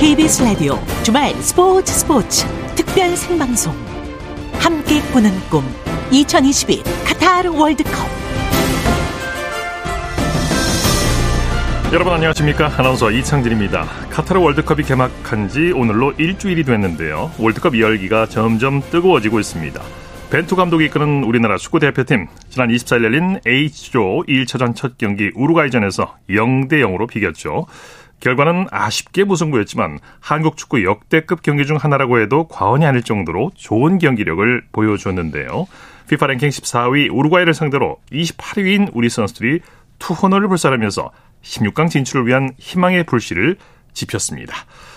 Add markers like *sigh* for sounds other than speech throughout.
KBS 라디오 주말 스포츠 스포츠 특별 생방송. 함께 꾸는 꿈. 2022 카타르 월드컵. 여러분 안녕하십니까? 아나운서 이창진입니다. 카타르 월드컵이 개막한 지 오늘로 일주일이 됐는데요. 월드컵 열기가 점점 뜨거워지고 있습니다. 벤투 감독이 이끄는 우리나라 축구 대표팀 지난 24일 열린 H조 1차전 첫 경기 우루과이전에서 0대 0으로 비겼죠 결과는 아쉽게 무승부였지만 한국 축구 역대급 경기 중 하나라고 해도 과언이 아닐 정도로 좋은 경기력을 보여줬는데요. 피파 랭킹 14위 우루과이를 상대로 28위인 우리 선수들이 투혼너를 불살하면서 16강 진출을 위한 희망의 불씨를 지폈습니다.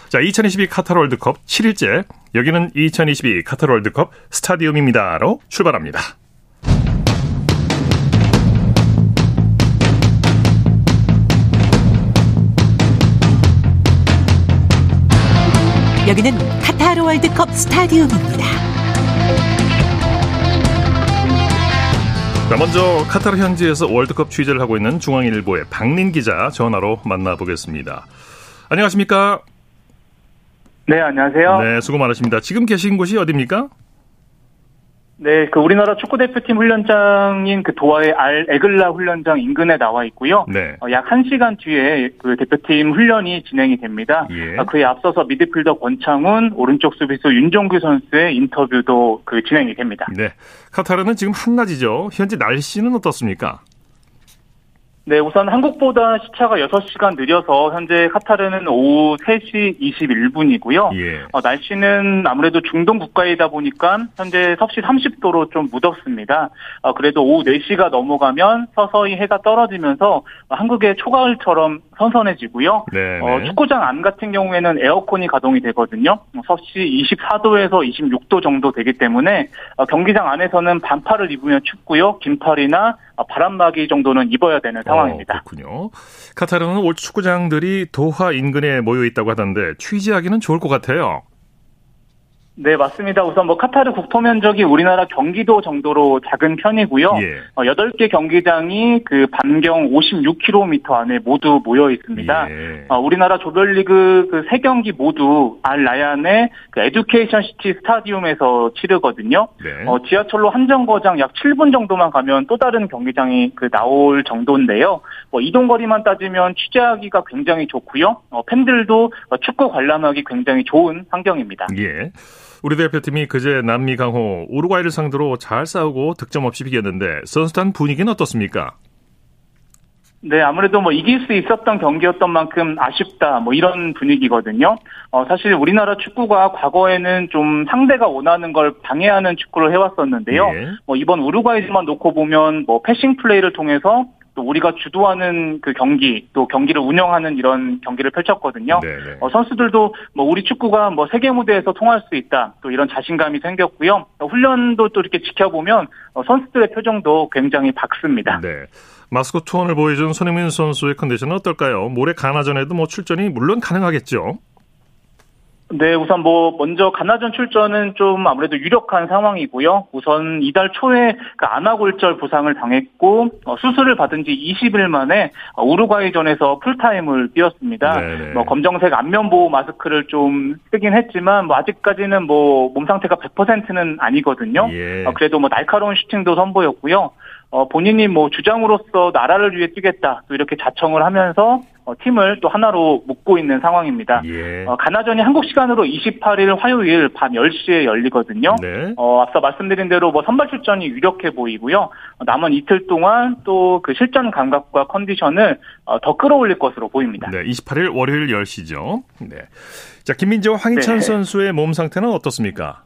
자, 2022 카타르 월드컵 7일째 여기는 2022 카타르 월드컵 스타디움입니다로 출발합니다. 여기는 카타르 월드컵 스타디움입니다. 자, 먼저 카타르 현지에서 월드컵 취재를 하고 있는 중앙일보의 박린 기자 전화로 만나보겠습니다. 안녕하십니까? 네, 안녕하세요. 네, 수고 많으십니다. 지금 계신 곳이 어디입니까? 네, 그 우리나라 축구 대표팀 훈련장인 그 도하의 알 에글라 훈련장 인근에 나와 있고요. 네. 어, 약 1시간 뒤에 그 대표팀 훈련이 진행이 됩니다. 예. 어, 그에 앞서서 미드필더 권창훈, 오른쪽 수비수 윤종규 선수의 인터뷰도 그 진행이 됩니다. 네. 카타르는 지금 한낮이죠. 현재 날씨는 어떻습니까? 네, 우선 한국보다 시차가 6시간 느려서 현재 카타르는 오후 3시 21분이고요. 예. 어, 날씨는 아무래도 중동 국가이다 보니까 현재 섭씨 30도로 좀 무덥습니다. 어, 그래도 오후 4시가 넘어가면 서서히 해가 떨어지면서 한국의 초가을처럼 선선해지고요. 네. 어, 네. 축구장 안 같은 경우에는 에어컨이 가동이 되거든요. 섭씨 24도에서 26도 정도 되기 때문에 어, 경기장 안에서는 반팔을 입으면 춥고요. 긴팔이나 어, 바람막이 정도는 입어야 되는 상황입니다. 어, 그렇군요. 카타르는 올 축구장들이 도하 인근에 모여 있다고 하던데 취재하기는 좋을 것 같아요. 네, 맞습니다. 우선 뭐 카타르 국토 면적이 우리나라 경기도 정도로 작은 편이고요. 예. 어, 8개 경기장이 그 반경 56km 안에 모두 모여 있습니다. 예. 어, 우리나라 조별리그 그 세 경기 모두 알 라얀의 그 에듀케이션 시티 스타디움에서 치르거든요. 네. 어, 지하철로 한 정거장 약 7분 정도만 가면 또 다른 경기장이 그 나올 정도인데요. 뭐 이동 거리만 따지면 취재하기가 굉장히 좋고요. 어, 팬들도 어, 축구 관람하기 굉장히 좋은 환경입니다. 예. 우리 대표팀이 그제 남미 강호 우루과이를 상대로 잘 싸우고 득점 없이 비겼는데 선수단 분위기는 어떻습니까? 네, 아무래도 뭐 이길 수 있었던 경기였던 만큼 아쉽다, 뭐 이런 분위기거든요. 어, 사실 우리나라 축구가 과거에는 좀 상대가 원하는 걸 방해하는 축구를 해왔었는데요. 예. 뭐 이번 우루과이지만 놓고 보면 뭐 패싱 플레이를 통해서 또 우리가 주도하는 그 경기, 또 경기를 운영하는 이런 경기를 펼쳤거든요. 네네. 어, 선수들도 뭐 우리 축구가 뭐 세계 무대에서 통할 수 있다, 또 이런 자신감이 생겼고요. 어, 훈련도 또 이렇게 지켜보면 어, 선수들의 표정도 굉장히 밝습니다. 네. 마스코트 투혼을 보여준 손흥민 선수의 컨디션은 어떨까요? 모레 가나전에도 뭐 출전이 물론 가능하겠죠. 네, 우선 뭐 먼저 가나전 출전은 좀 아무래도 유력한 상황이고요. 우선 이달 초에 그 안아골절 부상을 당했고 어, 수술을 받은 지 20일 만에 어, 우루과이전에서 풀타임을 뛰었습니다. 네네. 뭐 검정색 안면 보호 마스크를 좀 쓰긴 했지만 뭐 아직까지는 뭐 몸 상태가 100%는 아니거든요. 예. 어, 그래도 뭐 날카로운 슈팅도 선보였고요. 어, 본인이 뭐 주장으로서 나라를 위해 뛰겠다 또 이렇게 자청을 하면서 어, 팀을 또 하나로 묶고 있는 상황입니다. 예. 어, 가나전이 한국 시간으로 28일 화요일 밤 10시에 열리거든요. 네. 어, 앞서 말씀드린 대로 뭐 선발 출전이 유력해 보이고요. 어, 남은 이틀 동안 또 그 실전 감각과 컨디션을 어, 더 끌어올릴 것으로 보입니다. 네. 28일 월요일 10시죠. 네. 자, 김민재와 황희찬 네. 선수의 몸 상태는 어떻습니까?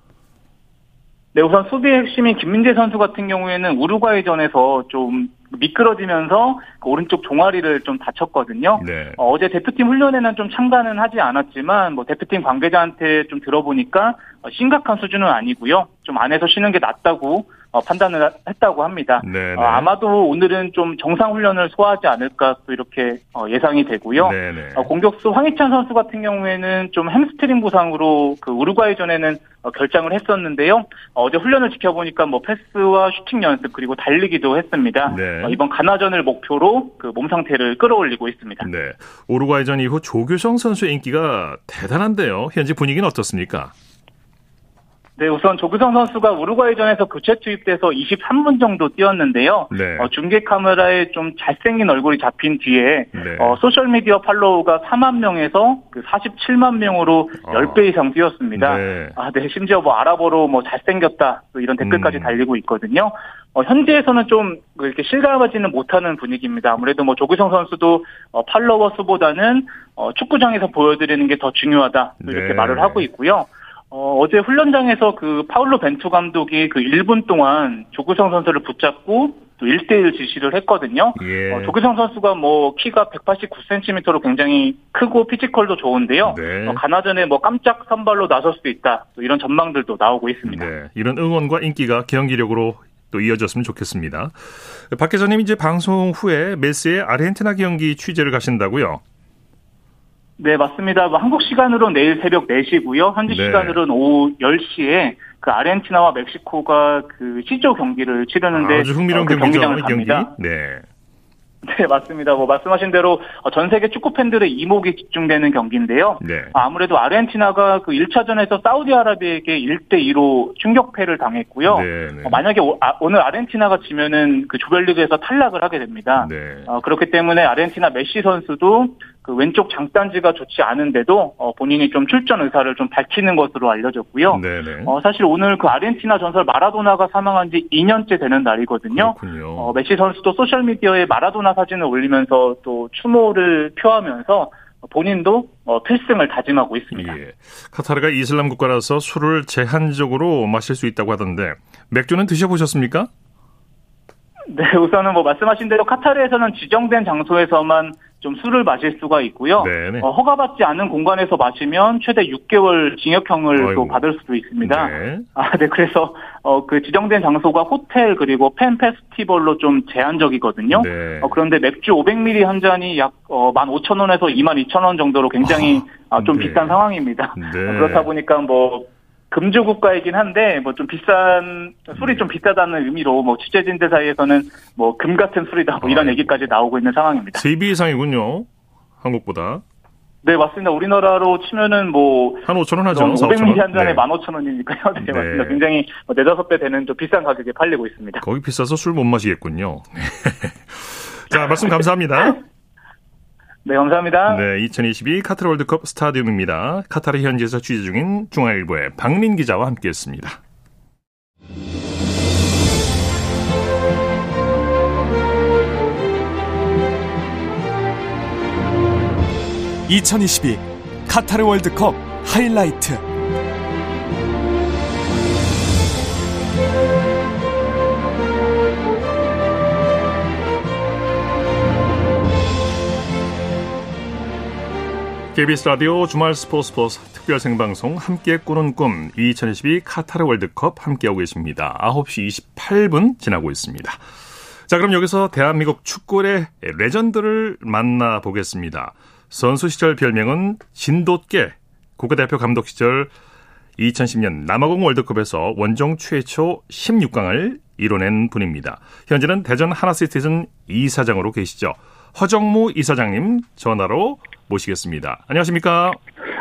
네, 우선 수비의 핵심인 김민재 선수 같은 경우에는 우루과이전에서 좀 미끄러지면서 그 오른쪽 종아리를 좀 다쳤거든요. 네. 어, 제 대표팀 훈련에는 좀 참가는 하지 않았지만 뭐 대표팀 관계자한테 좀 들어보니까 어, 심각한 수준은 아니고요. 좀 안에서 쉬는 게 낫다고 어, 어, 판단을 했다고 합니다. 네네. 어, 아마도 오늘은 좀 정상 훈련을 소화하지 않을까 또 이렇게 어, 예상이 되고요. 네네. 어, 공격수 황희찬 선수 같은 경우에는 좀 햄스트링 부상으로 그 우루과이전에는 어, 결장을 했었는데요. 어, 어제 훈련을 지켜보니까 뭐 패스와 슈팅 연습 그리고 달리기도 했습니다. 네. 어, 이번 가나전을 목표로 그 몸 상태를 끌어올리고 있습니다. 네. 우루과이전 이후 조규성 선수의 인기가 대단한데요. 현재 분위기는 어떻습니까? 네, 우선 조규성 선수가 우루과이전에서 교체 투입돼서 23분 정도 뛰었는데요. 네. 어, 중계 카메라에 좀 잘생긴 얼굴이 잡힌 뒤에 네. 어, 소셜 미디어 팔로우가 4만 명에서 그 47만 명으로 어. 10배 이상 뛰었습니다. 네. 아, 네, 심지어 뭐 아랍어로 뭐 잘생겼다 또 이런 댓글까지 음. 달리고 있거든요. 어, 현지에서는 좀 이렇게 실감하지는 못하는 분위기입니다. 아무래도 뭐 조규성 선수도 어, 팔로워 수보다는 어, 축구장에서 보여드리는 게 더 중요하다 또 이렇게 네. 말을 하고 있고요. 어, 어제 훈련장에서 그 파울로 벤투 감독이 그 1분 동안 조규성 선수를 붙잡고 또 1대1 지시를 했거든요. 예. 어, 조규성 선수가 뭐 키가 189cm로 굉장히 크고 피지컬도 좋은데요. 네. 어, 가나전에 뭐 깜짝 선발로 나설 수 있다. 또 이런 전망들도 나오고 있습니다. 네. 이런 응원과 인기가 경기력으로 또 이어졌으면 좋겠습니다. 박 기자님 이제 방송 후에 메시의 아르헨티나 경기 취재를 가신다고요? 네, 맞습니다. 뭐 한국 시간으로 내일 새벽 4시고요. 현지 네. 시간으로는 오후 10시에 그 아르헨티나와 멕시코가 그 C조 경기를 치르는데 아주 흥미로운 어, 그. 경기장을. 갑니다. 네. 네, 맞습니다. 뭐 말씀하신 대로 어, 전 세계 축구 팬들의 이목이 집중되는 경기인데요. 네. 아무래도 아르헨티나가 그 1차전에서 사우디아라비아에게 1대 2로 충격패를 당했고요. 네. 네. 어, 만약에 오, 늘 아르헨티나가 지면은 그 조별리그에서 탈락을 하게 됩니다. 네. 어, 그렇기 때문에 아르헨티나 메시 선수도 그 왼쪽 장딴지가 좋지 않은데도 어, 본인이 좀 출전 의사를 좀 밝히는 것으로 알려졌고요. 네. 네. 어, 사실 오늘 그 아르헨티나 전설 마라도나가 사망한 지 2년째 되는 날이거든요. 그렇군요. 어, 메시 선수도 소셜 미디어에 마라도나 사진을 올리면서 또 추모를 표하면서 본인도 어, 필승을 다짐하고 있습니다. 예. 카타르가 이슬람 국가라서 술을 제한적으로 마실 수 있다고 하던데 맥주는 드셔보셨습니까? 네, 우선은 뭐 말씀하신 대로 카타르에서는 지정된 장소에서만 좀 술을 마실 수가 있고요. 네네. 어, 허가받지 않은 공간에서 마시면 최대 6개월 징역형을. 또 받을 수도 있습니다. 네. 아, 네. 그래서 어, 그 지정된 장소가 호텔 그리고 팬 페스티벌로 좀 제한적이거든요. 네. 어, 그런데 맥주 500ml 한 잔이 약 어, 15,000원에서 22,000원 정도로 굉장히 아, 좀 네. 비싼 상황입니다. 네. 어, 그렇다 보니까 뭐 금주 국가이긴 한데 뭐 좀 비싼 술이 좀 비싸다는 의미로 뭐 취재진들 사이에서는 뭐 금 같은 술이다 뭐 이런 아이고. 얘기까지 나오고 있는 상황입니다. 3배 이상이군요. 한국보다. 네 맞습니다. 우리나라로 치면은 뭐 한 5천 원 하죠. 500ml 한 잔에 네. 15,000원이니까요. 네, 네. 맞습니다. 굉장히 뭐 네다섯 배 되는 좀 비싼 가격에 팔리고 있습니다. 거기 비싸서 술 못 마시겠군요. *laughs* 자, 말씀 감사합니다. *laughs* 네, 감사합니다. 네, 2022 카타르 월드컵 스타디움입니다. 카타르 현지에서 취재 중인 중앙일보의 박민 기자와 함께했습니다. (2022) 카타르 월드컵 하이라이트 KBS 라디오 주말 스포츠 스포츠 특별 생방송 함께 꾸는 꿈 2022 카타르 월드컵 함께하고 계십니다. 9시 28분 지나고 있습니다. 자, 그럼 여기서 대한민국 축구의 레전드를 만나보겠습니다. 선수 시절 별명은 진돗개, 국가대표 감독 시절 2010년 남아공 월드컵에서 원정 최초 16강을 이뤄낸 분입니다. 현재는 대전 하나시티즌 이사장으로 계시죠. 허정무 이사장님 전화로 모시겠습니다. 안녕하십니까?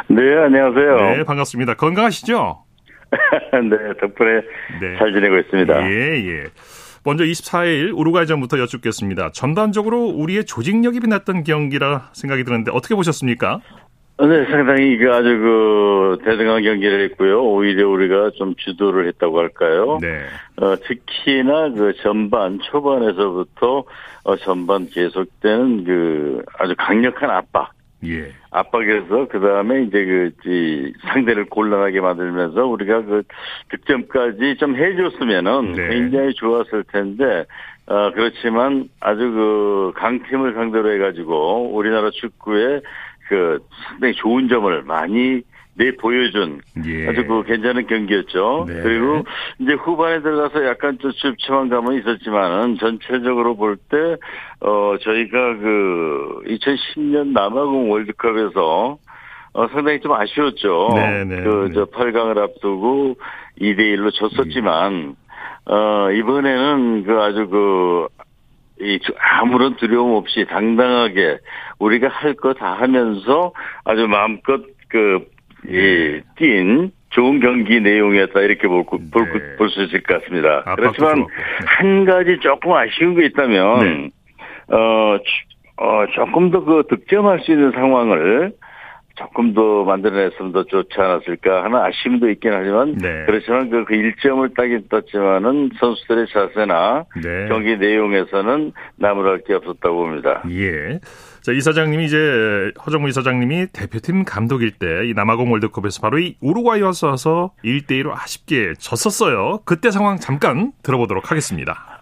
네, 안녕하세요. 네, 반갑습니다. 건강하시죠? *laughs* 네, 덕분에 네. 잘 지내고 있습니다. 예, 예. 먼저 24일 우루과이전부터 여쭙겠습니다. 전반적으로 우리의 조직력이 빛났던 경기라 생각이 드는데 어떻게 보셨습니까? 네, 상당히 그 아주 그 대등한 경기를 했고요. 오히려 우리가 좀 주도를 했다고 할까요? 네. 어, 특히나 그 전반 초반에서부터 어, 전반 계속되는 그 아주 강력한 압박. 예. 압박에서 그 다음에 이제 그 이 상대를 곤란하게 만들면서 우리가 그 득점까지 좀 해줬으면은 네. 굉장히 좋았을 텐데 어 그렇지만 아주 그 강팀을 상대로 해가지고 우리나라 축구에 그 상당히 좋은 점을 많이 내 보여준 예. 아주 그 괜찮은 경기였죠. 네. 그리고 이제 후반에 들어가서 약간 좀 춥침한 감은 있었지만은 전체적으로 볼 때 어 저희가 그 2010년 남아공 월드컵에서 어 상당히 좀 아쉬웠죠. 네, 네, 그 네. 저 8강을 앞두고 2대 1로 졌었지만 어 이번에는 그 아주 그 이 아무런 두려움 없이 당당하게 우리가 할 거 다 하면서 아주 마음껏 그 이뛴 좋은 경기 내용이었다 이렇게 네. 볼수 있을 것 같습니다. 압박도 그렇지만. 네. 한 가지 조금 아쉬운 게 있다면 네. 어, 주- 어 조금 더 그 득점할 수 있는 상황을 조금 더 만들어냈으면 더 좋지 않았을까 하는 아쉬움도 있긴 하지만 네. 그렇지만 그, 그 1점을 따긴 떴지만은 선수들의 자세나 네. 경기 내용에서는 나무랄 게 없었다고 봅니다. 예. 자, 이사장님이 이제 허정무 이사장님이 대표팀 감독일 때 이 남아공 월드컵에서 바로 이 우루과이 와서 1대 1로 아쉽게 졌었어요. 그때 상황 잠깐 들어보도록 하겠습니다.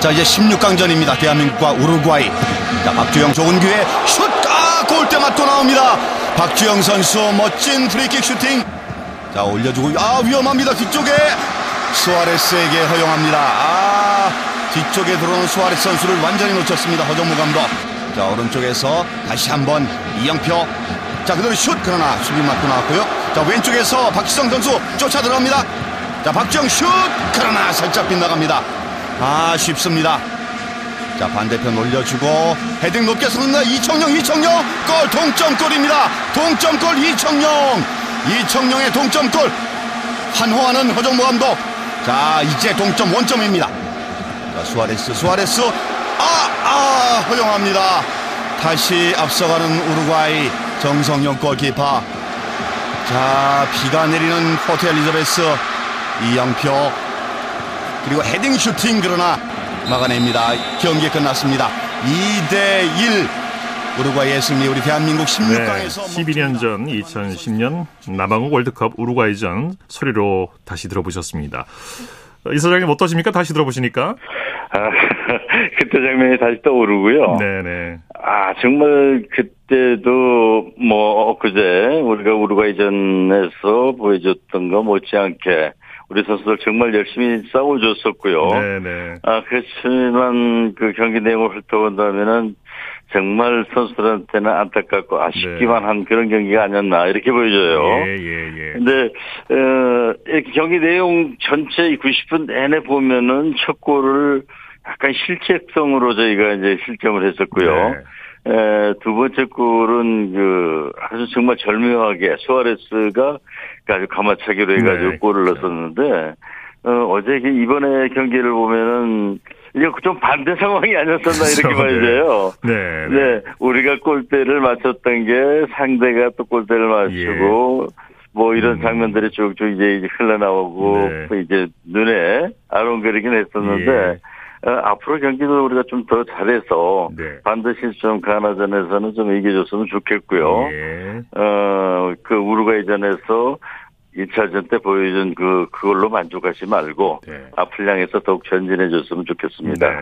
자 이제 16강전입니다. 대한민국과 우루과이. 자 박주영 좋은 기회 슛! 아 골대 맞고 나옵니다. 박주영 선수 멋진 프리킥 슈팅. 자 올려주고 아 위험합니다. 뒤쪽에 수아레스에게 허용합니다. 아 뒤쪽에 들어오는 수아레스 선수를 완전히 놓쳤습니다. 허정무 감독. 자 오른쪽에서 다시 한번 이영표. 자 그대로 슛! 그러나 수비 맞고 나왔고요. 자 왼쪽에서 박지성 선수 쫓아 들어갑니다. 자 박주영 슛! 그러나 살짝 빗나갑니다. 아 쉽습니다. 자 반대편 올려주고 헤딩 높게 쏘는다. 이청용 이청용! 골! 동점골입니다. 동점골 이청용! 이청용의 동점골! 환호하는 허정무 감독. 자 이제 동점 원점입니다. 자 수아레스 수아레스 아 아 허용합니다 다시 앞서가는 우루과이 정성룡 골키퍼 자 비가 내리는 포트 엘리자베스 이영표 그리고 헤딩 슈팅 그러나 막아냅니다. 경기 끝났습니다. 2대 1 우루과이의 승리 우리 대한민국 네. 16강에서 12년 전 2010년 남아공 월드컵 우루과이전 소리로 다시 들어보셨습니다. 이 사장님 어떠십니까? 다시 들어보시니까? 아, *laughs* 그때 장면이 다시 떠오르고요. 네네. 아, 정말 그때도 뭐 엊그제 우리가 우루과이전에서 보여줬던 거 못지않게 우리 선수들 정말 열심히 싸워줬었고요. 네네. 아, 그렇지만 그 경기 내용을 훑어본다면은 정말 선수들한테는 안타깝고 아쉽기만 네. 한 그런 경기가 아니었나 이렇게 보여져요. 예, 예, 예. 근데 어, 이렇게 경기 내용 전체 이 90분 내내 보면은 첫 골을 약간 실책성으로 저희가 이제 실점을 했었고요. 네. 에, 두 번째 골은 그 아주 정말 절묘하게 수아레스가 아주 가마차기로 해가지고 네. 골을 넣었었는데 어, 어제 이번에 경기를 보면은 이게 좀 반대 상황이 아니었었나 이렇게 그렇죠. 봐야돼요. 네. 네, 우리가 골대를 맞췄던 게 상대가 또 골대를 맞추고 뭐 이런 음. 장면들이 쭉쭉 이제 흘러나오고 네. 또 이제 눈에 아롱거리긴 했었는데 예. 어, 앞으로 경기도 우리가 좀 더 잘해서 네. 반드시 좀 가나전에서는 좀 이겨줬으면 좋겠고요. 예. 어, 그 우루과이전에서 1차전 때 보여준 그, 그걸로 만족하지 말고 네. 앞을 향해서 더욱 전진해 줬으면 좋겠습니다. 네.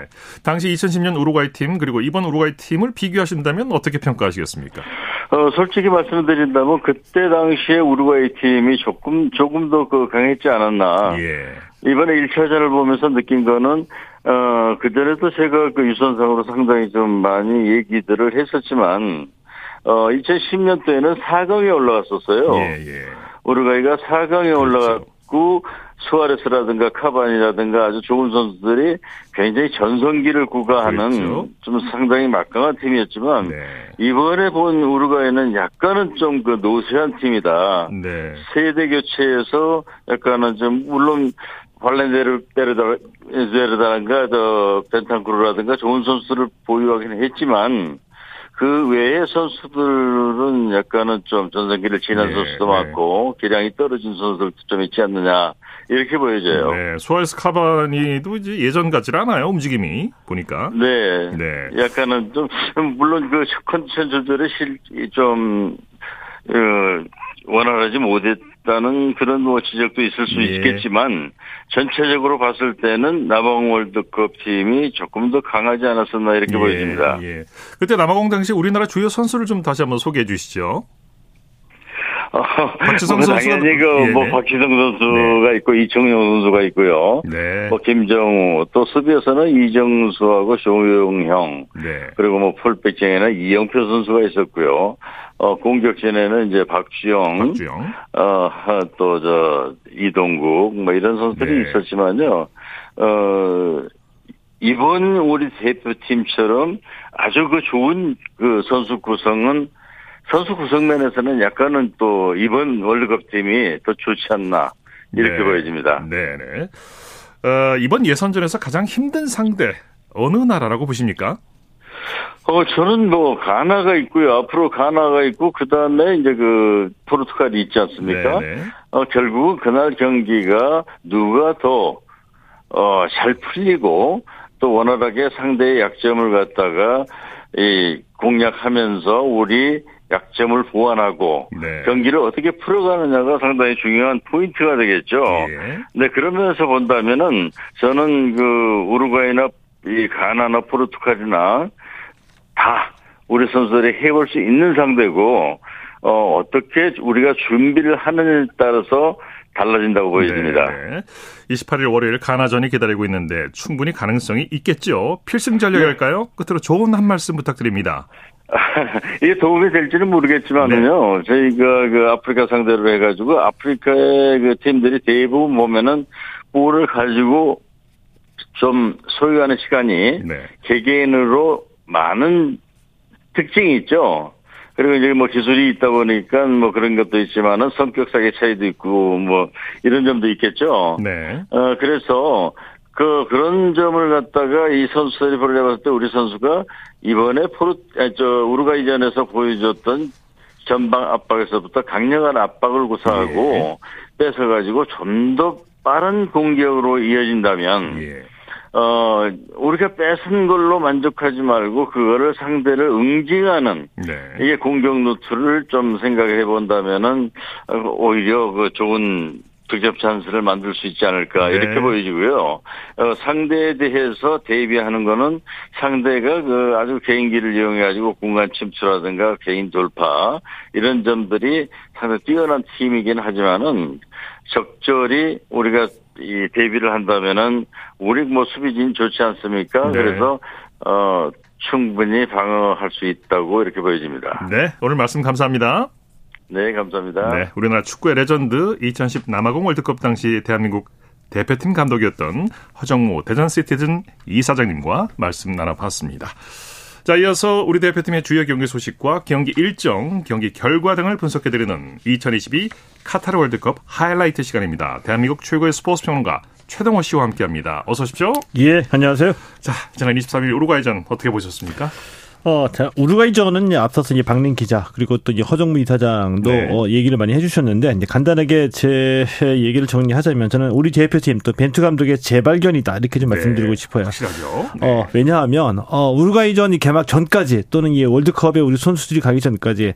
당시 2010년 우루과이 팀 그리고 이번 우루과이 팀을 비교하신다면 어떻게 평가하시겠습니까? 어, 솔직히 말씀드린다면 그때 당시에 우루과이 팀이 조금, 조금 더 그 강했지 않았나. 예. 이번에 1차전을 보면서 느낀 거는, 어, 그전에도 제가 그 유선상으로 상당히 좀 많이 얘기들을 했었지만, 어, 2010년 도에는 4강에 올라갔었어요. 예, 예. 우루과이가 4강에 올라갔고, 수아레스라든가 카바니라든가 아주 좋은 선수들이 굉장히 전성기를 구가하는 그렇죠. 좀 상당히 막강한 팀이었지만, 네. 이번에 본 우루과이는 약간은 좀 그 노쇠한 팀이다. 네. 세대 교체에서 약간은 좀 물론 발렌데르 베르다란가 저 벤탄쿠르라든가 좋은 선수를 보유하긴 했지만 그 외의 선수들은 약간은 좀 전성기를 지난 네, 선수도 네. 많고 기량이 떨어진 선수들도 좀 있지 않느냐 이렇게 보여져요. 네. 수아레스 카바니도 이제 예전 같질 않아요. 움직임이 보니까. 네. 네. 약간은 좀 물론 그 컨디션 조절에 실좀 어, 원활하지 못했 다는 그런 뭐 지적도 있을 수 예. 있겠지만 전체적으로 봤을 때는 남아공 월드컵 팀이 조금 더 강하지 않았었나 이렇게 예, 보여집니다. 예. 그때 남아공 당시 우리나라 주요 선수를 좀 다시 한번 소개해 주시죠. 어, 박지성 뭐 선수가 당연히 그뭐 예, 네. 박지성 선수가 있고 이청용 선수가 있고요. 네. 뭐 김정우 또 수비에서는 이정수하고 조용형 네. 그리고 뭐 폴백쟁에는 이영표 선수가 있었고요. 어 공격진에는 이제 박주영, 박주영. 어또 저 이동국 뭐 이런 선수들이 네. 있었지만요. 어 이번 우리 대표팀처럼 아주 그 좋은 그 선수 구성은 선수 구성 면에서는 약간은 또 이번 월드컵 팀이 더 좋지 않나 이렇게 네. 보여집니다. 네네. 어, 이번 예선전에서 가장 힘든 상대 어느 나라라고 보십니까? 어, 저는 뭐, 가나가 있고요. 앞으로 가나가 있고, 그 다음에 이제 그, 포르투갈이 있지 않습니까? 네네. 어, 결국은 그날 경기가 누가 더, 어, 잘 풀리고, 또 원활하게 상대의 약점을 갖다가, 이, 공략하면서 우리 약점을 보완하고, 네. 경기를 어떻게 풀어가느냐가 상당히 중요한 포인트가 되겠죠. 예. 네, 그러면서 본다면은 저는 그 우루과이나 이 가나나 포르투갈이나 다 우리 선수들이 해볼 수 있는 상대고 어 어떻게 우리가 준비를 하느냐에 따라서 달라진다고 보여집니다. 네. 28일 월요일 가나전이 기다리고 있는데 충분히 가능성이 있겠죠. 필승 전략일까요? 끝으로 좋은 한 말씀 부탁드립니다. *laughs* 이게 도움이 될지는 모르겠지만은요, 저희가 그 아프리카 상대로 해가지고 아프리카의 그 팀들이 대부분 보면은 볼을 가지고 좀 소유하는 시간이 네. 개개인으로 많은 특징이 있죠. 그리고 이제 뭐 기술이 있다 보니까 뭐 그런 것도 있지만은 성격상의 차이도 있고 뭐 이런 점도 있겠죠. 네. 어, 그래서 그 그런 점을 갖다가 이 선수들이 보려봤을 때 우리 선수가 이번에 포르 아니, 저 우루과이전에서 보여줬던 전방 압박에서부터 강력한 압박을 구사하고 뺏어가지고 좀 더 빠른 공격으로 이어진다면 예. 어 우리가 뺏은 걸로 만족하지 말고 그거를 상대를 응징하는 네. 이게 공격 루트를 좀 생각해 본다면은 어, 오히려 그 좋은 득점 찬스를 만들 수 있지 않을까 네. 이렇게 보여지고요. 어, 상대에 대해서 대비하는 거는 상대가 그 아주 개인기를 이용해 가지고 공간 침투라든가 개인 돌파 이런 점들이 상당히 뛰어난 팀이긴 하지만은 적절히 우리가 이 대비를 한다면은 우리 뭐 수비진 좋지 않습니까? 네. 그래서 어 충분히 방어할 수 있다고 이렇게 보여집니다. 네. 오늘 말씀 감사합니다. 네, 감사합니다. 네, 우리나라 축구의 레전드 2010 남아공 월드컵 당시 대한민국 대표팀 감독이었던 허정모 대전 시티즌 이사장님과 말씀 나눠봤습니다. 자, 이어서 우리 대표팀의 주요 경기 소식과 경기 일정, 경기 결과 등을 분석해드리는 2022 카타르 월드컵 하이라이트 시간입니다. 대한민국 최고의 스포츠 평론가 최동호 씨와 함께합니다. 어서 오십시오. 예, 안녕하세요. 자, 지난 23일 우루과이전 어떻게 보셨습니까? 어, 자, 우루과이전은 앞서서 이제 박린 기자 그리고 또 이제 허정무 이사장도 네. 어, 얘기를 많이 해주셨는데 이제 간단하게 제 얘기를 정리하자면 저는 우리 대표팀 또 벤투 감독의 재발견이다 이렇게 좀 말씀드리고 네, 싶어요. 확실하죠. 어, 왜냐하면, 어, 우루과이전이 개막 전까지 또는 이 월드컵에 우리 선수들이 가기 전까지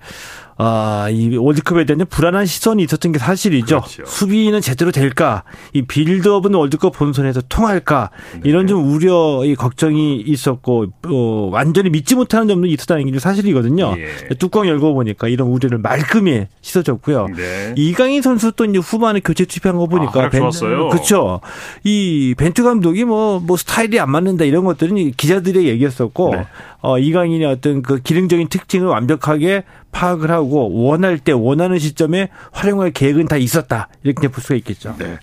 아, 이 월드컵에 대한 불안한 시선이 있었던 게 사실이죠. 그렇죠. 수비는 제대로 될까? 이 빌드업은 월드컵 본선에서 통할까? 네. 이런 좀 우려, 이 걱정이 있었고, 어, 완전히 믿지 못하는 점도 있었다는 게 사실이거든요. 예. 뚜껑 열고 보니까 이런 우려를 말끔히 씻어줬고요. 네. 이강인 선수 또 이제 후반에 교체 투입한 거 보니까 아, 활약 좋았어요. 그렇죠. 이 벤투 감독이 뭐뭐 스타일이 안 맞는다 이런 것들은 이 기자들의 얘기였었고 네. 어 이강인의 어떤 그 기능적인 특징을 완벽하게 파악을 하고 원할 때 원하는 시점에 활용할 계획은 다 있었다 이렇게 볼 수가 있겠죠. 네.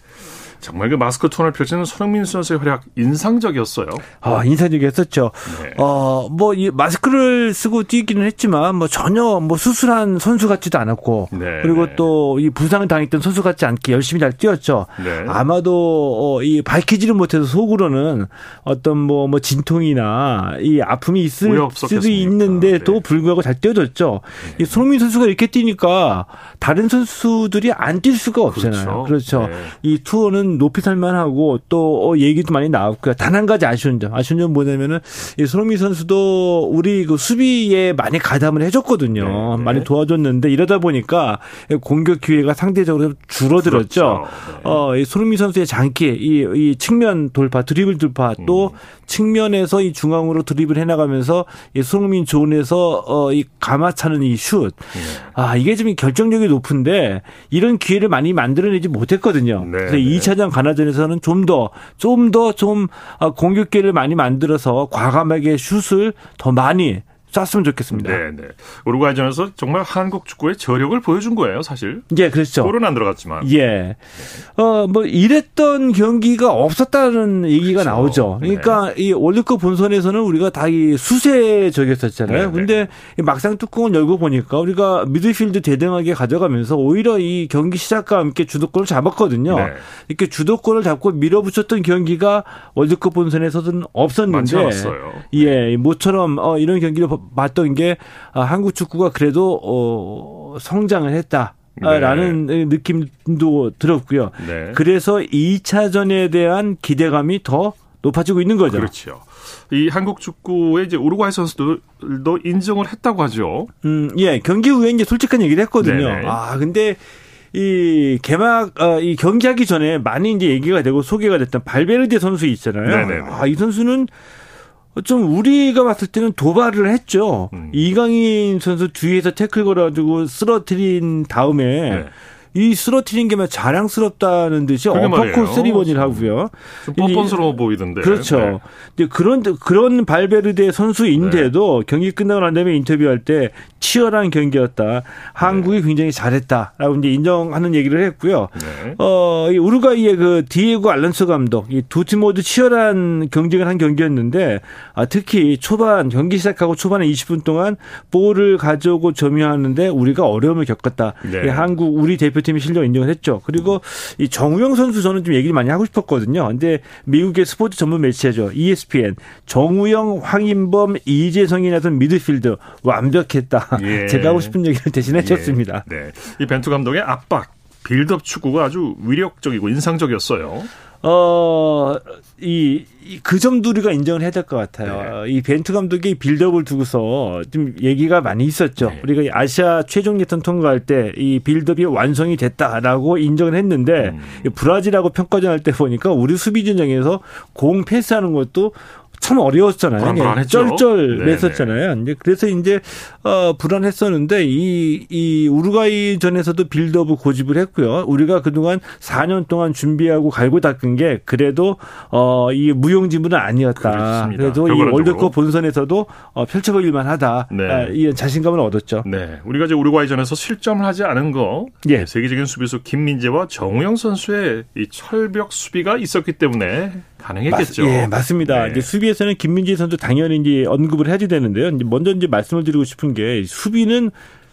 정말 그 마스크 톤을 펼치는 손흥민 선수의 활약 인상적이었어요. 아, 인상적이었었죠. 네. 어, 뭐, 이 마스크를 쓰고 뛰기는 했지만, 뭐, 전혀 뭐, 수술한 선수 같지도 않았고, 네, 그리고 네. 또, 이 부상을 당했던 선수 같지 않게 열심히 잘 뛰었죠. 네. 아마도, 어, 이 밝히지를 못해서 속으로는 어떤 뭐, 뭐, 진통이나 이 아픔이 있을 수도? 있는데도 네. 불구하고 잘 뛰어줬죠. 이 손흥민 선수가 이렇게 뛰니까 다른 선수들이 안 뛸 수가 없잖아요. 그렇죠. 그렇죠. 네. 이 투어는 높이 살만하고 또 어, 얘기도 많이 나왔고요. 단 한 가지 아쉬운 점, 아쉬운 점 뭐냐면은 이 손흥민 선수도 우리 그 수비에 많이 가담을 해줬거든요. 네, 네. 많이 도와줬는데 이러다 보니까 공격 기회가 상대적으로 줄어들었죠. 그렇죠. 네. 어, 이 손흥민 선수의 장기, 이, 이 측면 돌파, 드리블 돌파, 또 음. 측면에서 이 중앙으로 드리블 해나가면서 이 손흥민 존에서 어, 이 감아차는 이 슛. 네. 아, 이게 좀 결정력이 높은데 이런 기회를 많이 만들어내지 못했거든요. 네, 그래서 네. 2차 전 가나전에서는 좀 더, 좀 더좀 아, 공격 기회를 많이 만들어서 과감하게 슛을 더 많이 쐈으면 좋겠습니다. 네, 네. 우루과이전에서 정말 한국 축구의 저력을 보여준 거예요, 사실. 예, 그렇죠. 골은 안 들어갔지만. 예. 어, 뭐, 이랬던 경기가 없었다는 얘기가 그렇죠. 나오죠. 네. 그러니까 이 월드컵 본선에서는 우리가 다 이 수세적이었었잖아요. 네, 근데 이 막상 뚜껑을 열고 보니까 우리가 미드필드 대등하게 가져가면서 오히려 이 경기 시작과 함께 주도권을 잡았거든요. 네. 이렇게 주도권을 잡고 밀어붙였던 경기가 월드컵 본선에서는 없었는데. 예, 모처럼 어, 이런 경기를 봐- 봤던 게 아, 한국 축구가 그래도 어, 성장을 했다 라는 느낌도 들었고요. 네. 그래서 2차전에 대한 기대감이 더 높아지고 있는 거죠. 그렇죠. 이 한국 축구의 이제 우루과이 선수들도 인정을 했다고 하죠. 음, 예, 경기 후에 이제 솔직한 얘기를 했거든요. 네네. 아, 근데 이 개막 어, 이 경기하기 전에 많이 이제 얘기가 되고 소개가 됐던 발베르데 선수 있잖아요. 네네네. 아, 이 선수는 좀 우리가 봤을 때는 도발을 했죠. 음. 이강인 선수 뒤에서 태클 걸어가지고 쓰러뜨린 다음에 네. 이 쓰러뜨린 게막 자랑스럽다는 듯이. 어퍼컷 세리머니를 하고요. 좀 뻔뻔스러워 보이던데. 그렇죠. 네. 근데 그런 그런 발베르데 선수인데도 경기 끝나고 난 다음에 인터뷰할 때 치열한 경기였다. 한국이 굉장히 잘했다라고 이제 인정하는 얘기를 했고요. 네. 어, 이 우루과이의 그 디에고 알론소 감독, 이 두 팀 모두 치열한 경쟁을 한 경기였는데, 아, 특히 초반, 경기 시작하고 초반에 20분 동안 볼을 가져오고 점유하는데 우리가 어려움을 겪었다. 네. 이 한국, 우리 대표 팀이 실력 인정을 했죠. 그리고 이 정우영 선수 저는 좀 얘기를 많이 하고 싶었거든요. 근데 미국의 스포츠 전문 매체죠. ESPN. 정우영, 황인범, 이재성이 나선 미드필드 완벽했다. 예. *laughs* 제가 하고 싶은 얘기를 대신 해 줬습니다. 예. 네. 이 벤투 감독의 압박, 빌드업 축구가 아주 위력적이고 인상적이었어요. 어, 이, 이- 그 점도 우리가 인정을 해야 될 것 같아요. 이 벤투 감독이 빌드업을 두고서 좀 얘기가 많이 있었죠. 네. 우리가 이 아시아 최종 예선 통과할 때 이 빌드업이 완성이 됐다라고 인정을 했는데 음. 이 브라질하고 평가전 할 때 보니까 우리 수비 진영에서 공 패스하는 것도 참 어려웠잖아요. 불안불안했죠. 쩔쩔맸었잖아요. 이제 그래서 이제 어 불안했었는데 이 이 우루과이전에서도 빌드업을 고집을 했고요. 우리가 그동안 4년 동안 준비하고 갈고 닦은 게 그래도 어이 무용지물은 아니었다. 그렇습니다. 그래도 이 결과론적으로. 월드컵 본선에서도 어 펼쳐보일 만하다. 네. 아, 이런 자신감을 얻었죠. 네. 우리가 이제 우루과이전에서 실점을 하지 않은 거. 예. 세계적인 수비수 김민재와 정우영 선수의 이 철벽 수비가 있었기 때문에 가능했겠죠. 맞, 예, 맞습니다. 네. 이제 수비에서는 김민재 선수 당연히 이제 언급을 해야 되는데요. 이제 먼저 이제 말씀을 드리고 싶은 게 수비는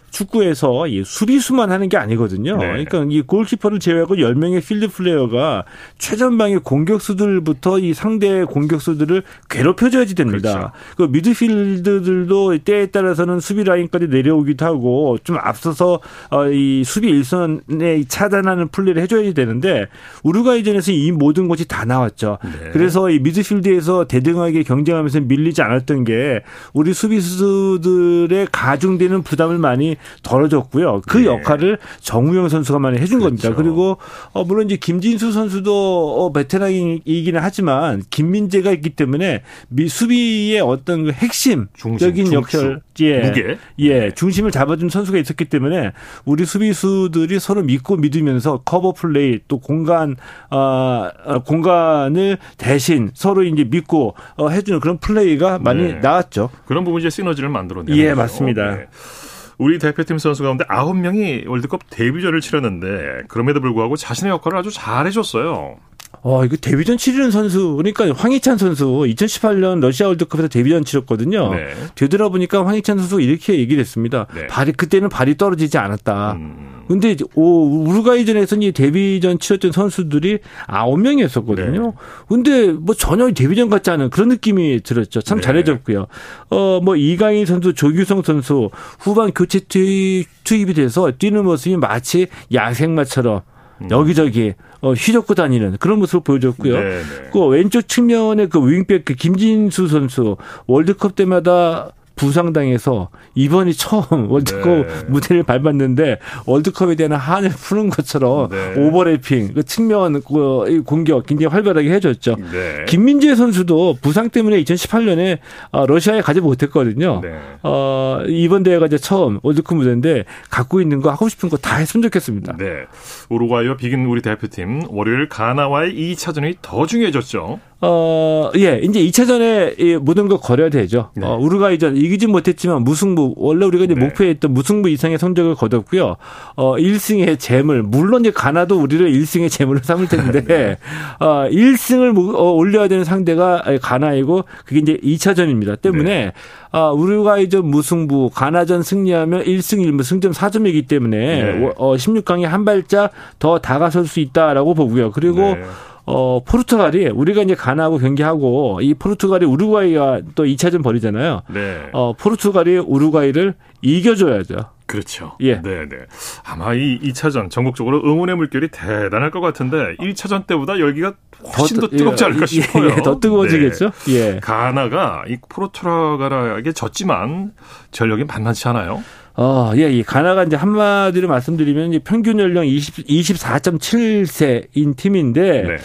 축구에서 이 수비수만 하는 게 아니거든요. 네. 그러니까 이 골키퍼를 제외하고 10명의 필드 플레이어가 최전방의 공격수들부터 이 상대 공격수들을 괴롭혀줘야지 됩니다. 그 미드필드들도 때에 따라서는 수비 라인까지 내려오기도 하고 좀 앞서서 어, 이 수비 일선에 차단하는 플레이를 해줘야 되는데 우루과이전에서 이 모든 것이 다 나왔죠. 네. 그래서 이 미드필드에서 대등하게 경쟁하면서 밀리지 않았던 게 우리 수비수들의 가중되는 부담을 많이 덜어줬고요. 그 네. 역할을 정우영 선수가 많이 해준 겁니다. 그렇죠. 그리고 어, 물론 이제 김진수 선수도 어, 베테랑이기는 하지만 김민재가 있기 때문에 미 수비의 어떤 그 핵심적인 역할, 예, 무게. 예, 네. 중심을 잡아준 선수가 있었기 때문에 우리 수비수들이 서로 믿고 믿으면서 커버 플레이 또 공간 어, 어, 공간을 대신 서로 이제 믿고 어, 해주는 그런 플레이가 많이 네. 나왔죠. 그런 부분 이제 시너지를 만들어내는 예, 거죠. 맞습니다. 네. 우리 대표팀 선수 가운데 9명이 월드컵 데뷔전을 치렀는데 그럼에도 불구하고 자신의 역할을 아주 잘 해줬어요. 어, 이거 데뷔전 치르는 선수, 그러니까 황희찬 선수 2018년 러시아 월드컵에서 데뷔전 치렀거든요. 네. 되돌아보니까 황희찬 선수 이렇게 얘기를 했습니다. 네. 발이 그때는 발이 떨어지지 않았다. 음. 근데 이제 오, 우루과이전에서는 이 데뷔전 치렀던 선수들이 아홉 명이었었거든요. 네. 근데 뭐 전혀 데뷔전 같지 않은 그런 느낌이 들었죠. 참 네. 잘해줬고요. 어, 뭐 이강인 선수, 조규성 선수 후반 교체 투입, 투입이 돼서 뛰는 모습이 마치 야생마처럼 음. 여기저기 어, 휘젓고 다니는 그런 모습을 보여줬고요. 네네. 네. 그 왼쪽 측면에 그 윙백 그 김진수 선수 월드컵 때마다 부상당해서 이번이 처음 *laughs* 월드컵 네. 무대를 밟았는데 월드컵에 대한 한을 푸는 것처럼 네. 오버래핑 그 측면 그 공격 굉장히 활발하게 해줬죠. 네. 김민재 선수도 부상 때문에 2018년에 어, 러시아에 가지 못했거든요. 네. 어, 이번 대회가 이제 처음 월드컵 무대인데 갖고 있는 거 하고 싶은 거 다 했으면 좋겠습니다. 네. 우루과이와 비긴 우리 대표팀 월요일 가나와의 2차전이 더 중요해졌죠. 어, 예, 이제 2차전에 모든 걸 걸어야 되죠. 네. 어, 우루과이전 이기지 못했지만 무승부, 원래 우리가 이제 네. 목표했던 무승부 이상의 성적을 거뒀고요. 어, 1승의 재물, 물론 이제 가나도 우리를 1승의 재물로 삼을 텐데, *laughs* 네. 어, 1승을 어, 올려야 되는 상대가 가나이고, 그게 이제 2차전입니다. 때문에, 네. 아, 우루과이전 무승부, 가나전 승리하면 1승 1무 승점 4점이기 때문에, 네. 어, 16강에 한 발짝 더 다가설 수 있다라고 보고요. 그리고, 네. 어, 포르투갈이 우리가 이제 가나하고 경기하고 이 포르투갈이 우루과이와 또 2차전 벌이잖아요. 네. 어, 포르투갈이 우루과이를 이겨줘야죠. 그렇죠. 예. 네, 네. 아마 이 2차전 전국적으로 응원의 물결이 대단할 것 같은데 1차전 때보다 열기가 훨씬 더, 더 뜨겁지 않을까 예, 싶어요. 예, 더 뜨거워지겠죠. 네. 예. 가나가 이 포르투갈에게 졌지만 전력이 만만치 않아요. 어, 예, 이 가나가 이제 한마디로 말씀드리면 이제 평균 연령 20, 24.7세인 팀인데 네.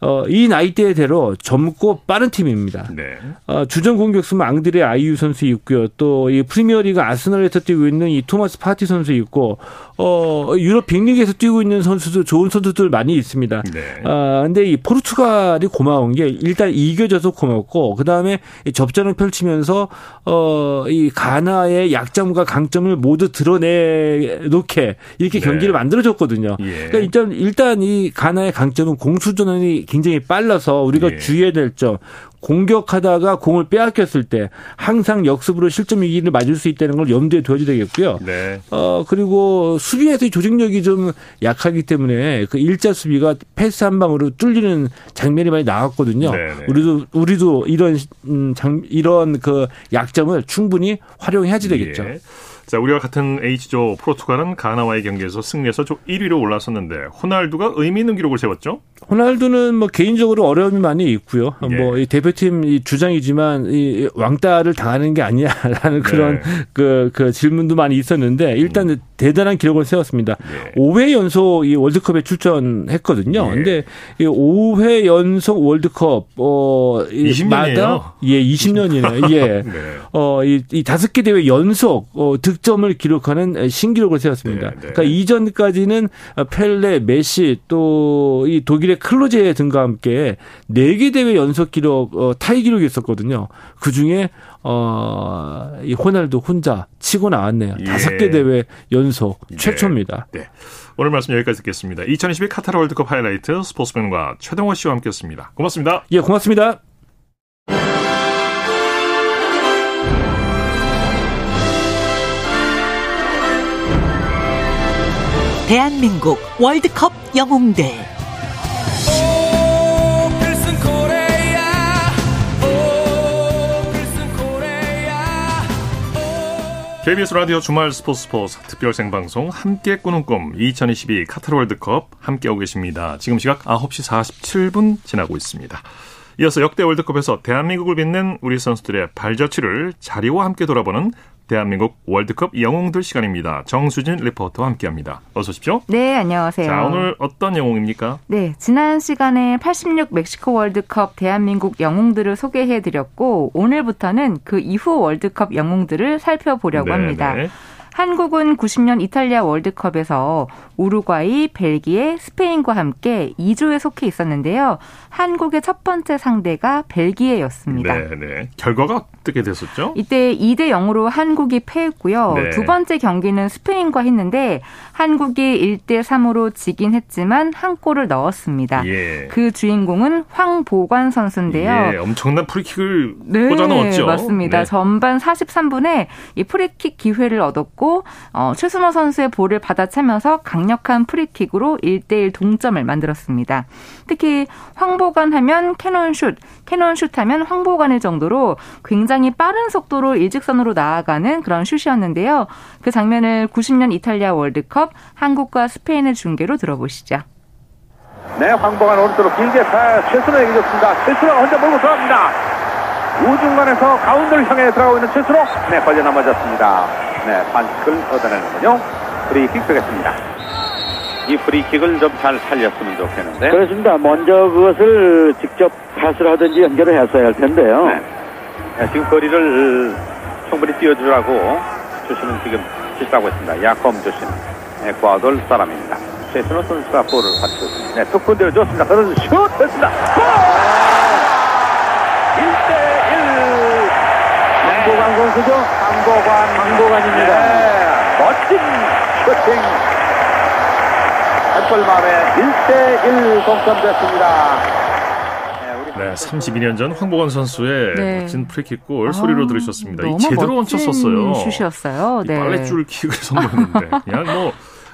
어, 이 나이대대로 젊고 빠른 팀입니다. 네. 어, 주전 공격수 망들의 아이유 선수 있고요. 또 이 프리미어리그 아스널에서 뛰고 있는 이 토마스 파티 선수 있고 어, 유럽 빅리그에서 뛰고 있는 선수도 좋은 선수들 많이 있습니다. 네. 아, 근데 이 포르투갈이 고마운 게 일단 이겨져서 고맙고 그다음에 접전을 펼치면서 어, 이 가나의 약점과 강점을 모두 드러내 놓게 이렇게 네. 경기를 만들어 줬거든요. 예. 그러니까 일단 일단 이 가나의 강점은 공수전이 굉장히 빨라서 우리가 예. 주의해야 될 점. 공격하다가 공을 빼앗겼을 때 항상 역습으로 실점 위기를 맞을 수 있다는 걸 염두에 둬야 되겠고요. 네. 어 그리고 수비에서의 조직력이 좀 약하기 때문에 그 일자 수비가 패스 한 방으로 뚫리는 장면이 많이 나왔거든요. 네네. 네. 우리도 우리도 이런 음, 장 이런 그 약점을 충분히 활용해야지 되겠죠. 예. 자, 우리와 같은 H조 포르투갈은 가나와의 경기에서 승리해서 1위로 올라섰는데 호날두가 의미 있는 기록을 세웠죠? 호날두는 뭐 개인적으로 어려움이 많이 있고요. 예. 뭐이 대표팀 주장이지만 이 왕따를 당하는 게 아니냐라는 그런 네. 그, 그 질문도 많이 있었는데 일단 음. 대단한 기록을 세웠습니다. 예. 5회 연속 이 월드컵에 출전했거든요. 예. 근데 이 5회 연속 월드컵 어 20년이에요. 예, 20년이네요. 예. *laughs* 네. 어이 이 다섯 개 대회 연속 어, 득 점을 기록하는 신기록을 세웠습니다. 네, 네. 그러니까 이전까지는 펠레, 메시 또 이 독일의 클로제 등과 함께 네 개 대회 연속 기록 어, 타이 기록이 있었거든요. 그 중에 어, 이 호날두 혼자 치고 나왔네요. 예. 다섯 개 대회 연속 네. 최초입니다. 네. 오늘 말씀 여기까지 듣겠습니다. 2022 카타르 월드컵 하이라이트 스포츠맨과 최동호 씨와 함께했습니다. 고맙습니다. 예, 고맙습니다. 대한민국 월드컵 영웅들 KBS 라디오 주말 스포츠 스포츠 특별 생방송 함께 꾸는 꿈 2022 카타르 월드컵 함께하고 계십니다. 지금 시각 9시 47분 지나고 있습니다. 이어서 역대 월드컵에서 대한민국을 빛낸 우리 선수들의 발자취를 자리와 함께 돌아보는 대한민국 월드컵 영웅들 시간입니다. 정수진 리포터와 함께합니다. 어서 오십시오. 네, 안녕하세요. 자, 오늘 어떤 영웅입니까? 네, 지난 시간에 86 멕시코 월드컵 대한민국 영웅들을 소개해드렸고 오늘부터는 그 이후 월드컵 영웅들을 살펴보려고 네 합니다. 네. 한국은 90년 이탈리아 월드컵에서 우루과이, 벨기에, 스페인과 함께 2조에 속해 있었는데요. 한국의 첫 번째 상대가 벨기에였습니다. 네, 네. 결과가 어떻게 됐었죠? 이때 2대 0으로 한국이 패했고요. 네. 두 번째 경기는 스페인과 했는데 한국이 1대 3으로 지긴 했지만 한 골을 넣었습니다. 예. 그 주인공은 황보관 선수인데요. 예, 엄청난 프리킥을 네, 꽂아 넣었죠. 맞습니다. 네. 전반 43분에 이 프리킥 기회를 얻었고 어, 최순호 선수의 볼을 받아차면서 강력한 프리킥으로 1대1 동점을 만들었습니다. 특히 황보관 하면 캐논슛, 캐논슛 하면 황보관일 정도로 굉장히 빠른 속도로 일직선으로 나아가는 그런 슛이었는데요. 그 장면을 90년 이탈리아 월드컵 한국과 스페인의 중계로 들어보시죠. 네, 황보관 오른쪽으로 길게 최순호에게 줬습니다. 최순호가 혼자 몰고 들어갑니다. 우중간에서 가운데를 향해 들어가고 있는 최순호. 네, 걸려 넘어졌습니다. 네, 반칙을 얻어내는군요. 프리킥 되겠습니다. 이 프리킥을 좀 잘 살렸으면 좋겠는데. 그렇습니다. 먼저 그것을 직접 패스를 하든지 연결을 했어야 할 텐데요. 네. 네, 지금 거리를 충분히 띄워주라고 주심은 지금 지시하고 있습니다. 야코메 주심 에콰도르 사람입니다. 최순호 선수가 볼을 받치고 있습니다. 네, 툭 건드려 줬습니다. 그래서 슛! 됐습니다. 골! 1대1. 황보관 선수죠? 황보관. 황보관입니다. 네, 멋진 슈팅. 한골 만에 1대1 동점됐습니다. 네, 32년 전 황보건 선수의 네. 멋진 프리킥골 아, 소리로 들으셨습니다. 이 너무 제대로 멋진 얹혔었어요. 슛이었어요. 이 네. 빨래줄 킥을 선보였는데 그냥 뭐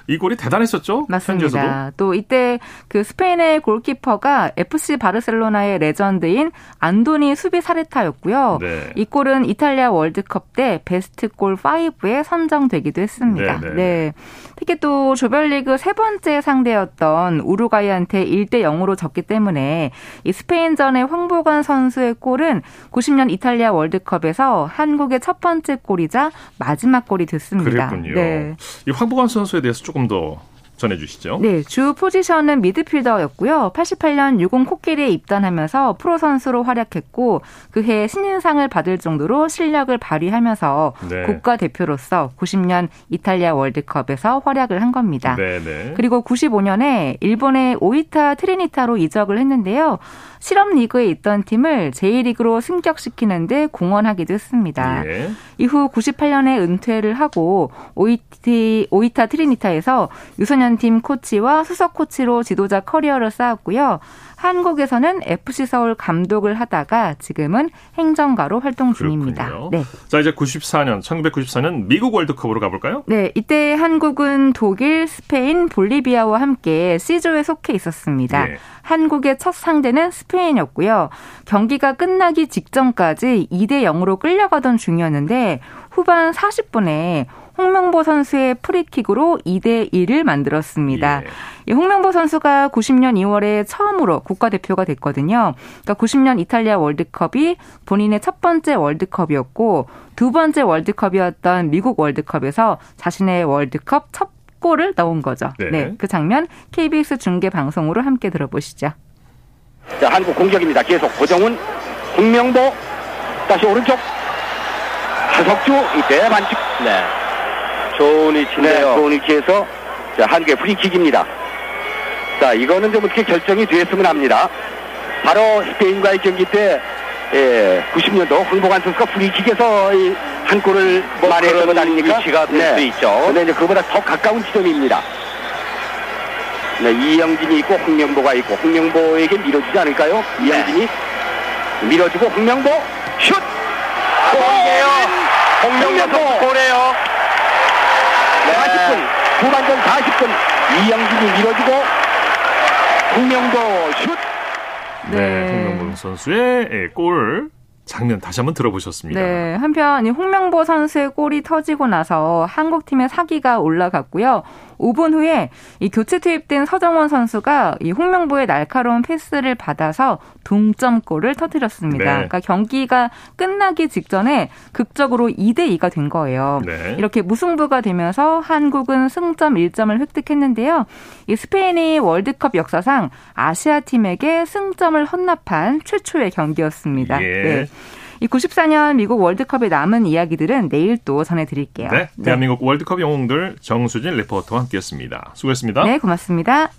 이 골이 대단했었죠. 현지에서도. 맞습니다. 또 이때 그 스페인의 골키퍼가 FC 바르셀로나의 레전드인 안도니 수비사레타였고요. 네. 이 골은 이탈리아 월드컵 때 베스트 골 5에 선정되기도 했습니다. 네, 네. 네. 특히 또 조별리그 세 번째 상대였던 우루과이한테 1대 0으로 졌기 때문에 이 스페인전의 황보관 선수의 골은 90년 이탈리아 월드컵에서 한국의 첫 번째 골이자 마지막 골이 됐습니다. 그랬군요. 네. 이 황보건 선수에 대해서 조금 더 전해주시죠. 네, 주 포지션은 미드필더였고요. 88년 60 코끼리에 입단하면서 프로 선수로 활약했고 그해 신인상을 받을 정도로 실력을 발휘하면서 네. 국가 대표로서 90년 이탈리아 월드컵에서 활약을 한 겁니다. 네, 네. 그리고 95년에 일본의 오이타 트리니타로 이적을 했는데요. 실업 리그에 있던 팀을 제1리그로 승격시키는 데 공헌하기도 했습니다. 예. 이후 98년에 은퇴를 하고 오이티, 오이타 트리니타에서 유소년 팀 코치와 수석 코치로 지도자 커리어를 쌓았고요. 한국에서는 FC 서울 감독을 하다가 지금은 행정가로 활동 중입니다. 그렇군요. 네. 자 이제 94년, 1994년 미국 월드컵으로 가볼까요? 네, 이때 한국은 독일, 스페인, 볼리비아와 함께 C조에 속해 있었습니다. 예. 한국의 첫 상대는 스페인이었고요. 경기가 끝나기 직전까지 2대 0으로 끌려가던 중이었는데 후반 40분에 홍명보 선수의 프리킥으로 2대 1을 만들었습니다. 예. 이 홍명보 선수가 90년 2월에 처음으로 국가대표가 됐거든요. 그러니까 90년 이탈리아 월드컵이 본인의 첫 번째 월드컵이었고 두 번째 월드컵이었던 미국 월드컵에서 자신의 월드컵 첫 골을 넣은 거죠. 네. 네. 그 장면 KBS 중계 방송으로 함께 들어보시죠. 자, 한국 공격입니다. 계속 고정훈, 홍명보, 다시 오른쪽, 하석주, 이때 반칙. 네. 좋은 위치인데요. 네, 좋은 위치에서, 자, 한국의 프리킥입니다. 자, 이거는 좀 어떻게 결정이 됐으면 합니다. 바로 스페인과의 경기 때, 예, 90년도 황보관 선수가 프리킥에서 이한 골을 만회했던 것 아닙니까? 위치가 될수 있죠. 근데 이제 그보다 더 가까운 지점입니다. 네, 이영진이 있고 홍명보가 있고 홍명보에게 밀어주지 않을까요? 이영진이 밀어주고 홍명보 슛! 골이에요. 홍명보 골이에요. 40분 후반전 40분 이영진이 밀어주고 홍명보 슛! 네, 네. 홍명보 선수의 예, 골 장면 다시 한번 들어보셨습니다. 네, 한편 이 홍명보 선수의 골이 터지고 나서 한국팀의 사기가 올라갔고요. 5분 후에 이 교체 투입된 서정원 선수가 이 홍명보의 날카로운 패스를 받아서 동점골을 터뜨렸습니다. 네. 그러니까 경기가 끝나기 직전에 극적으로 2대 2가 된 거예요. 네. 이렇게 무승부가 되면서 한국은 승점 1점을 획득했는데요. 이 스페인이 월드컵 역사상 아시아 팀에게 승점을 헌납한 최초의 경기였습니다. 예. 네. 이 94년 미국 월드컵의 남은 이야기들은 내일 또 전해드릴게요. 네, 대한민국 월드컵 영웅들 정수진 리포터와 함께했습니다. 수고했습니다. 네, 고맙습니다.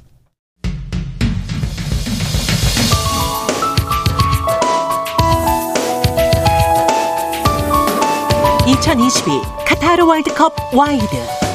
(2022) 카타르 월드컵 와이드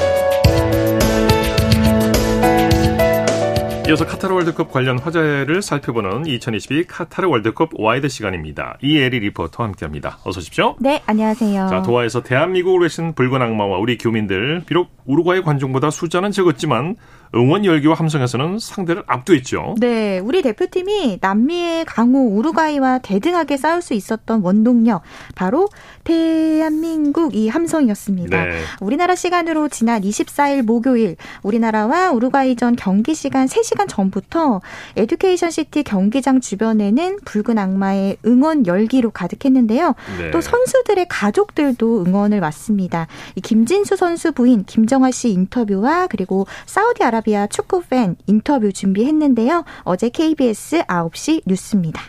이어서 카타르 월드컵 관련 화제를 살펴보는 2022 카타르 월드컵 와이드 시간입니다. 이혜리 리포터와 함께합니다. 어서 오십시오. 네, 안녕하세요. 자, 도하에서 대한민국을 외친 붉은 악마와 우리 교민들 비록 우루과이 관중보다 숫자는 적었지만 응원 열기와 함성에서는 상대를 압도했죠. 네, 우리 대표팀이 남미의 강호 우루과이와 대등하게 싸울 수 있었던 원동력 바로 대한민국 이 함성이었습니다. 네. 우리나라 시간으로 지난 24일 목요일 우리나라와 우루과이전 경기 시간 3시간 전부터 에듀케이션 시티 경기장 주변에는 붉은 악마의 응원 열기로 가득했는데요. 네. 또 선수들의 가족들도 응원을 왔습니다. 이 김진수 선수 부인 김정아 씨 인터뷰와 그리고 사우디아라비아 축구 팬 인터뷰 준비했는데요. 어제 KBS 9시 뉴스입니다.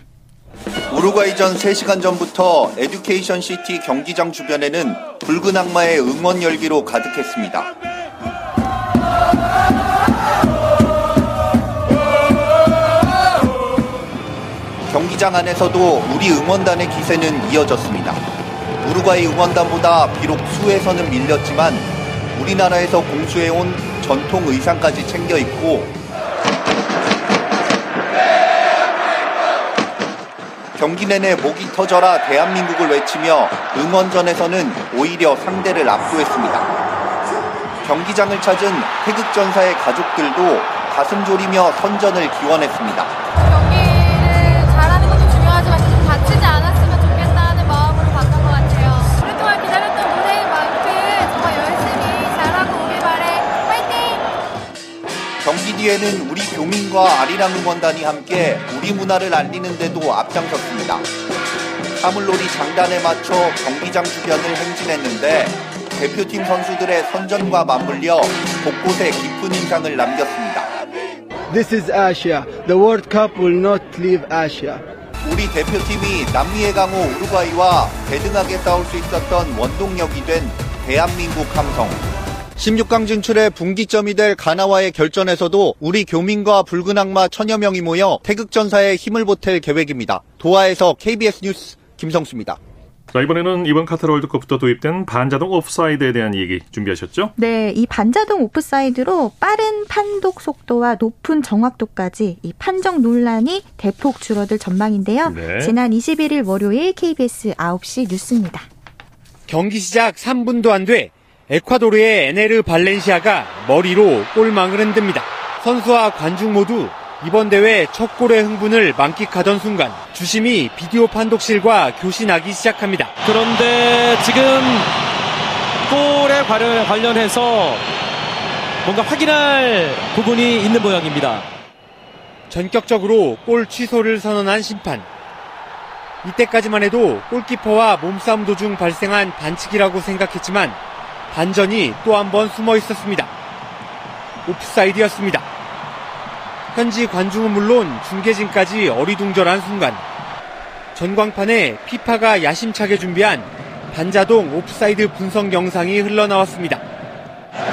우루과이전 3시간 전부터 에듀케이션 시티 경기장 주변에는 붉은 악마의 응원 열기로 가득했습니다. 경기장 안에서도 우리 응원단의 기세는 이어졌습니다. 우루과이 응원단보다 비록 수에서는 밀렸지만 우리나라에서 공수해온 전통 의상까지 챙겨 입고 경기 내내 목이 터져라 대한민국을 외치며 응원전에서는 오히려 상대를 압도했습니다. 경기장을 찾은 태극전사의 가족들도 가슴 졸이며 선전을 기원했습니다. 경기 뒤에는 우리 교민과 아리랑 응원단이 함께 우리 문화를 알리는 데도 앞장섰습니다. 사물놀이 장단에 맞춰 경기장 주변을 행진했는데 대표팀 선수들의 선전과 맞물려 곳곳에 깊은 인상을 남겼습니다. This is Asia. The World Cup will not leave Asia. 우리 대표팀이 남미의 강호 우루과이와 대등하게 싸울 수 있었던 원동력이 된 대한민국 함성. 16강 진출의 분기점이 될 가나와의 결전에서도 우리 교민과 붉은 악마 천여 명이 모여 태극전사에 힘을 보탤 계획입니다. 도하에서 KBS 뉴스 김성수입니다. 자, 이번에는 이번 카타르 월드컵부터 도입된 반자동 오프사이드에 대한 얘기 준비하셨죠? 네, 이 반자동 오프사이드로 빠른 판독 속도와 높은 정확도까지 이 판정 논란이 대폭 줄어들 전망인데요. 네. 지난 21일 월요일 KBS 9시 뉴스입니다. 경기 시작 3분도 안 돼 에콰도르의 에네르 발렌시아가 머리로 골망을 흔듭니다. 선수와 관중 모두 이번 대회 첫 골의 흥분을 만끽하던 순간 주심이 비디오 판독실과 교신하기 시작합니다. 그런데 지금 골에 관련해서 뭔가 확인할 부분이 있는 모양입니다. 전격적으로 골 취소를 선언한 심판. 이때까지만 해도 골키퍼와 몸싸움 도중 발생한 반칙이라고 생각했지만 반전이 또 한 번 숨어 있었습니다. 오프사이드였습니다. 현지 관중은 물론 중계진까지 어리둥절한 순간 전광판에 피파가 야심차게 준비한 반자동 오프사이드 분석 영상이 흘러나왔습니다.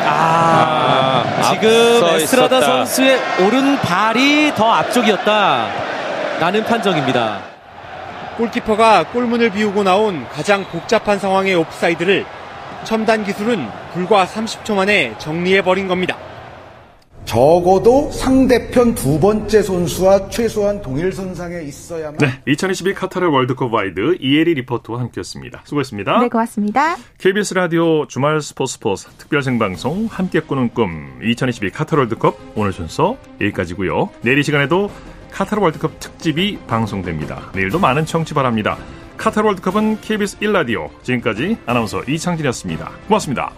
아, 아 지금 에스트라다 있었다. 선수의 오른발이 더 앞쪽이었다. 라는 판정입니다. 골키퍼가 골문을 비우고 나온 가장 복잡한 상황의 오프사이드를 첨단 기술은 불과 30초 만에 정리해버린 겁니다. 적어도 상대편 두 번째 선수와 최소한 동일 선상에 있어야만. 네, 2022 카타르 월드컵 와이드 이혜리 리포터와 함께했습니다. 수고했습니다. 네, 고맙습니다. KBS 라디오 주말 스포츠 스포츠 특별 생방송 함께 꾸는 꿈 2022 카타르 월드컵 오늘 순서 여기까지고요. 내일 이 시간에도 카타르 월드컵 특집이 방송됩니다. 내일도 많은 청취 바랍니다. 카타르 월드컵은 KBS 1라디오. 지금까지 아나운서 이창진이었습니다. 고맙습니다.